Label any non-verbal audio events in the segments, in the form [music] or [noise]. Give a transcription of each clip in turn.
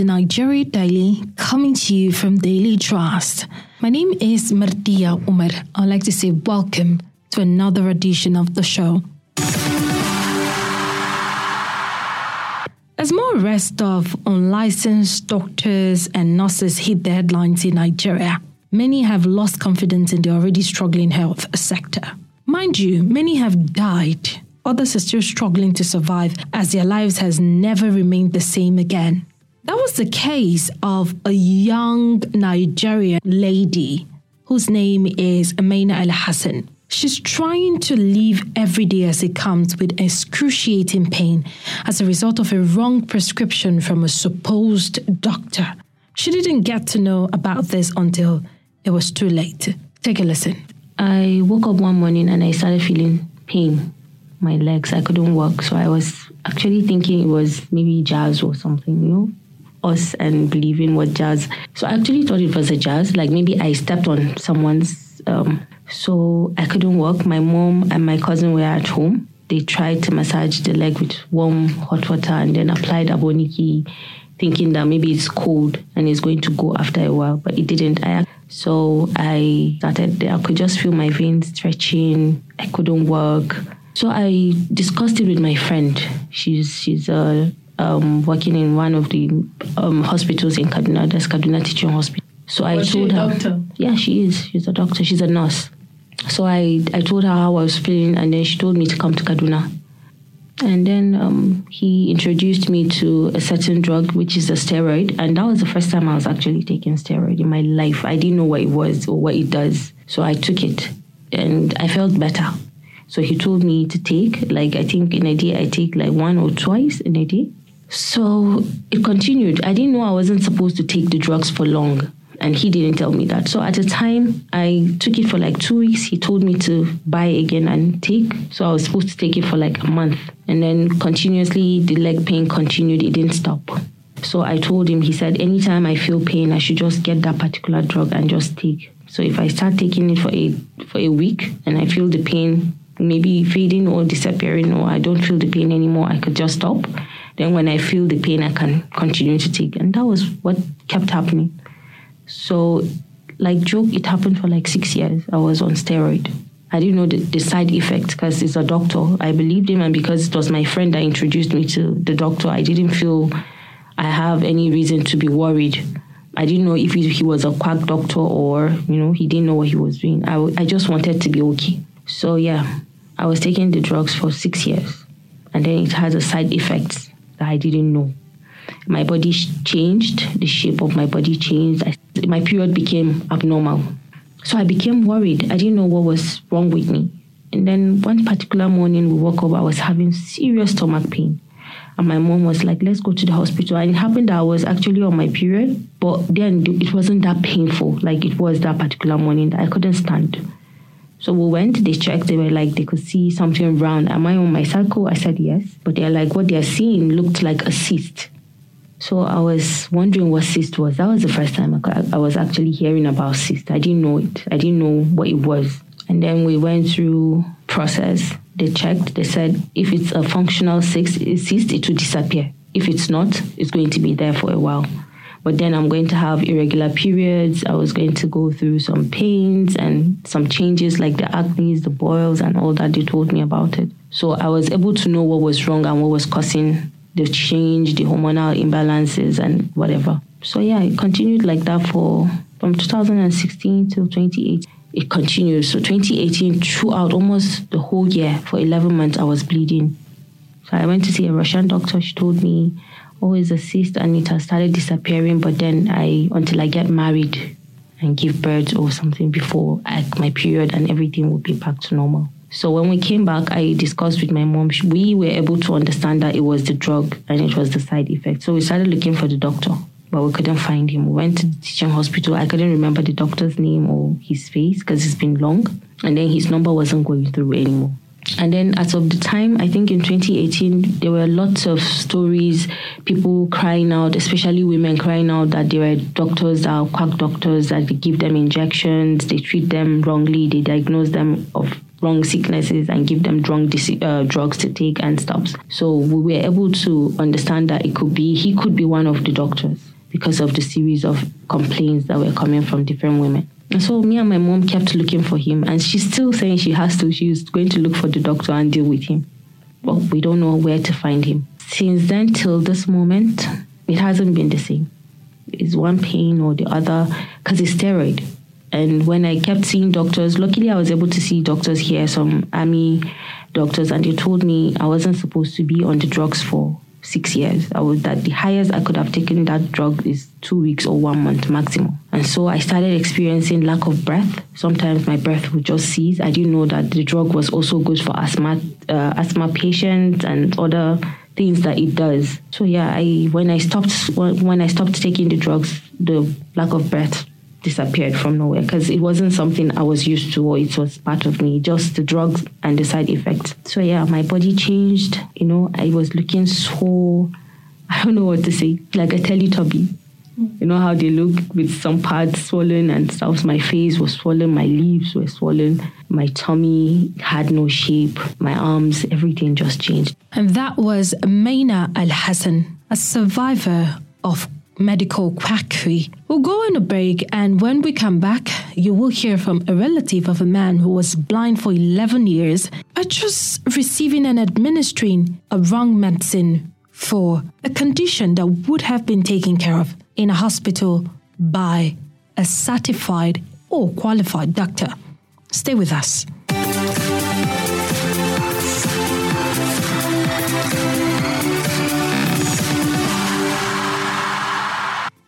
to Nigeria Daily, coming to you from Daily Trust. My name is Martia Umar. I'd like to say welcome to another edition of the show. As more arrests of unlicensed doctors and nurses hit the headlines in Nigeria, many have lost confidence in the already struggling health sector. Mind you, many have died. Others are still struggling to survive as their lives has never remained the same again. That was the case of a young Nigerian lady whose name is Amina Al Hassan. She's trying to live every day as it comes with excruciating pain as a result of a wrong prescription from a supposed doctor. She didn't get to know about this until it was too late. Take a listen. I woke up one morning and I started feeling pain. My legs, I couldn't walk. So I was actually thinking it was maybe jazz or something, you know, us and believing what jazz. So I actually thought it was a jazz. Like maybe I stepped on someone's um, so I couldn't walk. My mom and my cousin were at home. They tried to massage the leg with warm hot water and then applied aboniki, thinking that maybe it's cold and it's going to go after a while, but it didn't. I, so I started, I could just feel my veins stretching. I couldn't walk. So I discussed it with my friend. She's she's uh, um, working in one of the um, hospitals in Kaduna, that's Kaduna Teaching Hospital. So I told her, doctor? yeah, she is. She's a doctor. She's a nurse. So I, I told her how I was feeling, and then she told me to come to Kaduna. And then um, he introduced me to a certain drug, which is a steroid. And that was the first time I was actually taking steroid in my life. I didn't know what it was or what it does. So I took it and I felt better. So he told me to take, like, I think in a day, I take like one or twice in a day. So it continued. I didn't know I wasn't supposed to take the drugs for long. And he didn't tell me that. So at the time, I took it for like two weeks. He told me to buy again and take. So I was supposed to take it for like a month. And then continuously, the leg pain continued. It didn't stop. So I told him, he said, anytime I feel pain, I should just get that particular drug and just take. So if I start taking it for a for a week and I feel the pain maybe fading or disappearing or I don't feel the pain anymore, I could just stop. Then when I feel the pain, I can continue to take. And that was what kept happening. So, like joke, it happened for like six years. I was on steroid. I didn't know the, the side effects because he's a doctor. I believed him, and because it was my friend that introduced me to the doctor, I didn't feel I have any reason to be worried. I didn't know if he, he was a quack doctor or you know he didn't know what he was doing. I, w- I just wanted to be okay. So yeah, I was taking the drugs for six years, and then it has a side effects that I didn't know. My body changed the shape of my body changed I, my period became abnormal. So i became worried. I didn't know what was wrong with me. And then one particular morning we woke up i was having serious stomach pain. And my mom was like let's go to the hospital. And it happened that i was actually on my period but then it wasn't that painful like it was that particular morning that i couldn't stand so we went, they checked, they were like, they could see something round. Am I on my cycle? I said yes. But they're like, what they're seeing looked like a cyst. So I was wondering what cyst was. That was the first time I, I was actually hearing about cyst. I didn't know it. I didn't know what it was. And then we went through process. They checked. They said if it's a functional cyst, cyst, it will disappear. If it's not, it's going to be there for a while. But then I'm going to have irregular periods. I was going to go through some pains and some changes like the acne, the boils, and all that. They told me about it. So I was able to know what was wrong and what was causing the change, the hormonal imbalances, and whatever. So yeah, it continued like that for from 2016 till 2018. It continued. So 2018, throughout almost the whole year, for 11 months, I was bleeding. So I went to see a Russian doctor. She told me, it's a cyst and it has started disappearing. But then I, until I get married and give birth or something before I, my period and everything will be back to normal. So when we came back, I discussed with my mom. We were able to understand that it was the drug and it was the side effect. So we started looking for the doctor, but we couldn't find him. We went to the teaching hospital. I couldn't remember the doctor's name or his face because it's been long. And then his number wasn't going through anymore. And then as of the time, I think in 2018, there were lots of stories, people crying out, especially women crying out that there were doctors that are quack doctors, that they give them injections, they treat them wrongly, they diagnose them of wrong sicknesses and give them wrong dis- uh, drugs to take and stuff. So we were able to understand that it could be, he could be one of the doctors. because of the series of complaints that were coming from different women. And so me and my mom kept looking for him, and she's still saying she has to. She's going to look for the doctor and deal with him. But we don't know where to find him. Since then till this moment, it hasn't been the same. It's one pain or the other because it's steroid. And when I kept seeing doctors, luckily I was able to see doctors here, some army doctors, and they told me I wasn't supposed to be on the drugs for six years. I was that the highest I could have taken that drug is two weeks or one month maximum. And so I started experiencing lack of breath. Sometimes my breath would just cease. I didn't know that the drug was also good for asthma uh, asthma patients and other things that it does. So yeah, I when I stopped when I stopped taking the drugs, the lack of breath disappeared from nowhere because it wasn't something I was used to or it was part of me, just the drugs and the side effects. So yeah, my body changed. You know, I was looking so, [laughs] I don't know what to say, like a Teletubby. You know how they look with some parts swollen and stuff. My face was swollen, my lips were swollen, my tummy had no shape, my arms, everything just changed. And that was Amina Al Hassan, a survivor of medical quackery. We'll go on a break, and when we come back, you will hear from a relative of a man who was blind for 11 years by just receiving and administering a wrong medicine for a condition that would have been taken care of in a hospital by a certified or qualified doctor. Stay with us.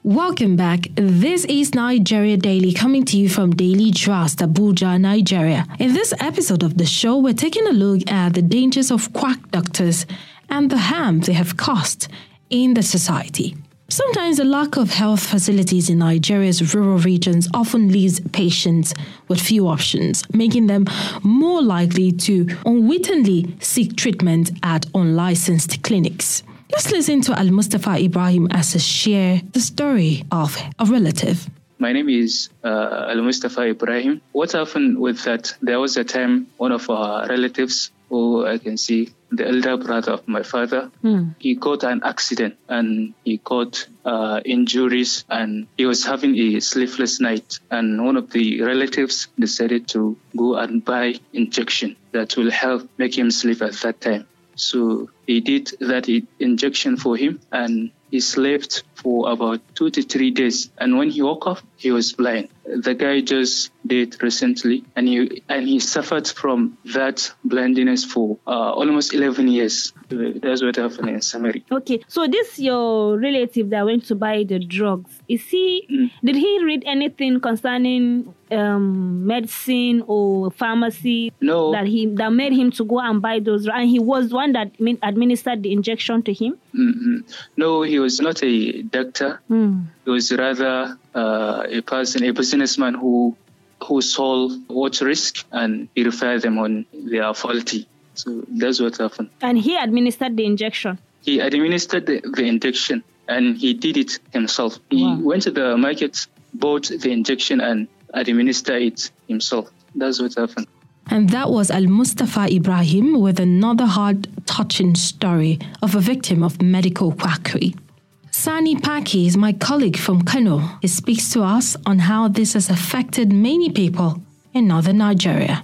Welcome back. This is Nigeria Daily coming to you from Daily Trust, Abuja, Nigeria. In this episode of the show, we're taking a look at the dangers of quack doctors and the harm they have caused in the society. Sometimes the lack of health facilities in Nigeria's rural regions often leaves patients with few options, making them more likely to unwittingly seek treatment at unlicensed clinics. Let's listen to Al Mustafa Ibrahim as a share the story of a relative. My name is uh, Al Mustafa Ibrahim. What happened with that? There was a time one of our relatives, who I can see, the elder brother of my father, mm. he got an accident and he got uh, injuries and he was having a sleepless night. And one of the relatives decided to go and buy injection that will help make him sleep at that time. So he did that injection for him and he slept for about two to three days. And when he woke up, he was blind. The guy just did recently, and he and he suffered from that blindness for uh, almost 11 years. That's what happened in summary. Okay, so this your relative that went to buy the drugs. Is he? Mm. Did he read anything concerning um, medicine or pharmacy? No. That he that made him to go and buy those, and he was one that administered the injection to him. Mm-hmm. No, he was not a doctor. Mm. He was rather uh, a person, a businessman who who sold what risk and he referred them on their faulty. So that's what happened. And he administered the injection. He administered the, the injection and he did it himself. He wow. went to the market, bought the injection and administered it himself. That's what happened. And that was Al Mustafa Ibrahim with another heart touching story of a victim of medical quackery. Sani Paki is my colleague from Kano. He speaks to us on how this has affected many people in northern Nigeria.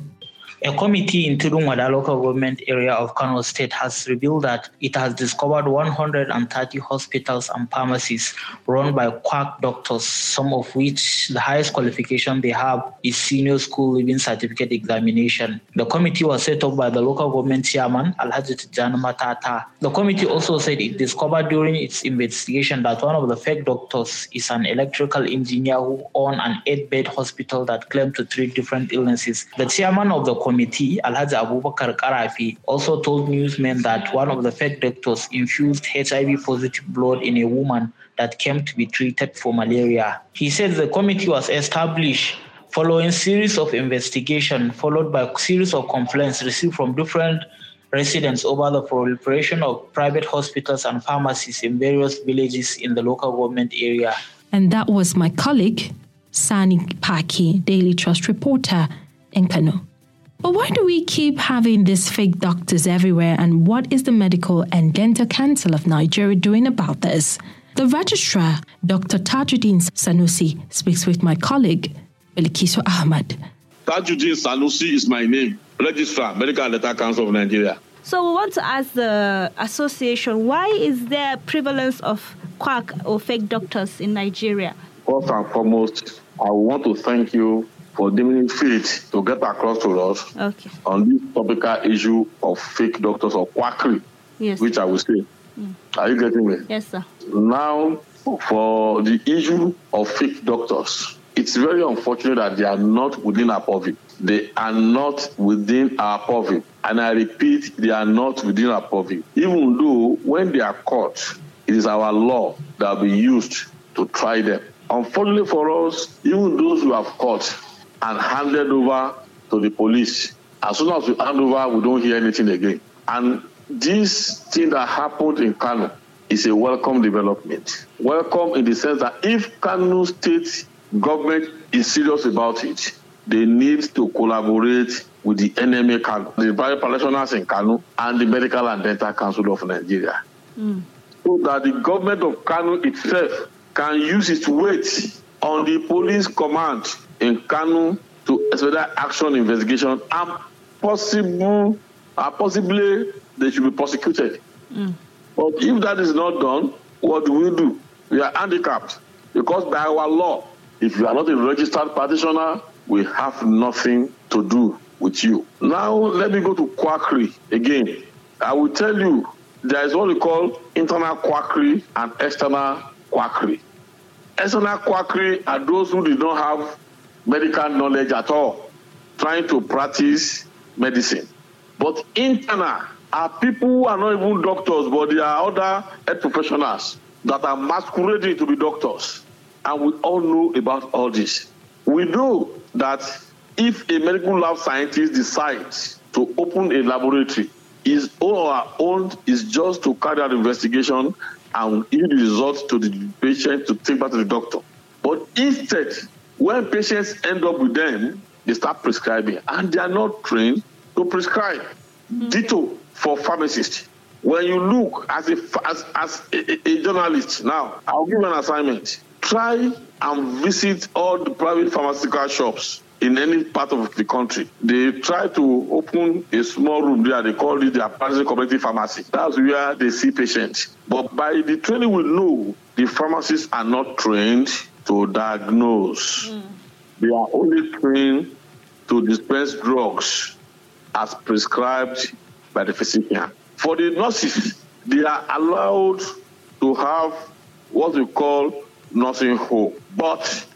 A committee in Tudunwada local government area of Kano State has revealed that it has discovered 130 hospitals and pharmacies run by quack doctors, some of which the highest qualification they have is senior school living certificate examination. The committee was set up by the local government chairman, Alhaji Tijjani Matata. The committee also said it discovered during its investigation that one of the fake doctors is an electrical engineer who owned an eight-bed hospital that claimed to treat different illnesses. The chairman of the committee, Alhaji Abubakar Karafi, also told newsmen that one of the fake doctors infused HIV positive blood in a woman that came to be treated for malaria. He said the committee was established following series of investigation followed by series of complaints received from different residents over the proliferation of private hospitals and pharmacies in various villages in the local government area. And that was my colleague, Sani Paki, Daily Trust reporter in Kano. But why do we keep having these fake doctors everywhere? And what is the Medical and Dental Council of Nigeria doing about this? The registrar, Dr. Tajuddin Sanusi, speaks with my colleague, Belikiso Ahmad. Tajuddin Sanusi is my name, Registrar, Medical and Dental Council of Nigeria. So we want to ask the association, why is there prevalence of quack or fake doctors in Nigeria? First and foremost, I want to thank you for deeming fit to get across to us okay. on this topical issue of fake doctors or quackery, yes. which I will say. Mm. Are you getting me? Yes, sir. Now, for the issue of fake doctors, it's very unfortunate that they are not within our purview. They are not within our purview. And I repeat, they are not within our purview. Even though when they are caught, it is our law that will be used to try them. Unfortunately for us, even those who have caught and handed over to the police, as soon as we hand over, we don't hear anything again. And this thing that happened in Kano is a welcome development. Welcome in the sense that if Kano State government is serious about it, they need to collaborate with the NMA Kano, the practitioners in Kano, and the Medical and Dental Council of Nigeria. Mm. So that the government of Kano itself can use its weight on the police command in Kano to expedite action investigation and possible, uh, possibly they should be prosecuted. Mm. But if that is not done, what do we do? We are handicapped because by our law, if you are not a registered practitioner, we have nothing to do with you. Now, let me go to quackery again. I will tell you there is what we call internal quackery and external quackery. External quackery are those who do not have medical knowledge at all, trying to practice medicine. But internal are people who are not even doctors, but they are other health professionals that are masquerading to be doctors. And we all know about all this. We know that if a medical lab scientist decides to open a laboratory, his or her own is just to carry out investigation and give the results to the patient to take back to the doctor. But instead, when patients end up with them, they start prescribing and they are not trained to prescribe. Mm-hmm. Ditto for pharmacists. When you look as a, as, as a, a journalist now, I'll give you an assignment. Try and visit all the private pharmaceutical shops in any part of the country. They try to open a small room there. They call it the pharmacy community pharmacy. That's where they see patients. But by the training we know, the pharmacists are not trained to diagnose. Mm. They are only trained to dispense drugs as prescribed by the physician. For the nurses, they are allowed to have what we call nursing home, but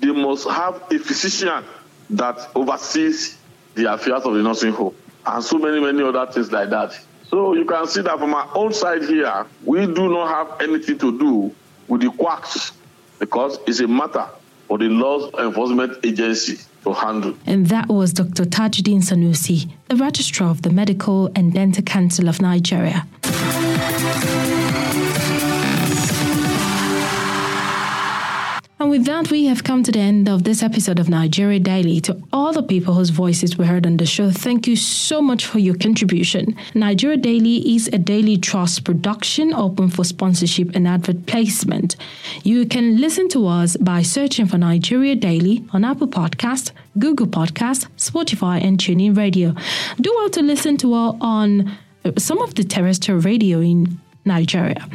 they must have a physician that oversees the affairs of the nursing home and so many, many other things like that. So you can see that from our own side here, we do not have anything to do with the quacks because it's a matter for the law enforcement agency to handle. And that was Dr. Tajuddin Sanusi, the Registrar of the Medical and Dental Council of Nigeria. And with that, we have come to the end of this episode of Nigeria Daily. To all the people whose voices were heard on the show, thank you so much for your contribution. Nigeria Daily is a daily trust production open for sponsorship and advert placement. You can listen to us by searching for Nigeria Daily on Apple Podcast, Google Podcast, Spotify, and TuneIn Radio. Do well to listen to us on uh, some of the terrestrial radio in Nigeria,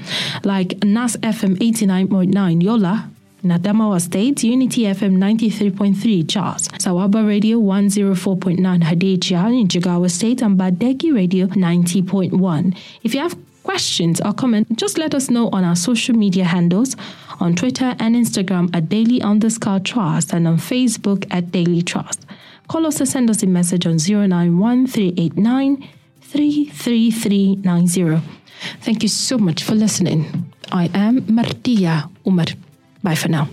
like NAS FM 89.9 Yola, in Adamawa State, Unity FM 93.3 Charles, Sawaba Radio 104.9 Hadejia in Jigawa State, and Badegi Radio 90.1. If you have questions or comments, just let us know on our social media handles on Twitter and Instagram at daily underscore trust and on Facebook at daily trust. Call us or send us a message on 091 389 33390. Thank you so much for listening. I am Martia Umar. Bye for now.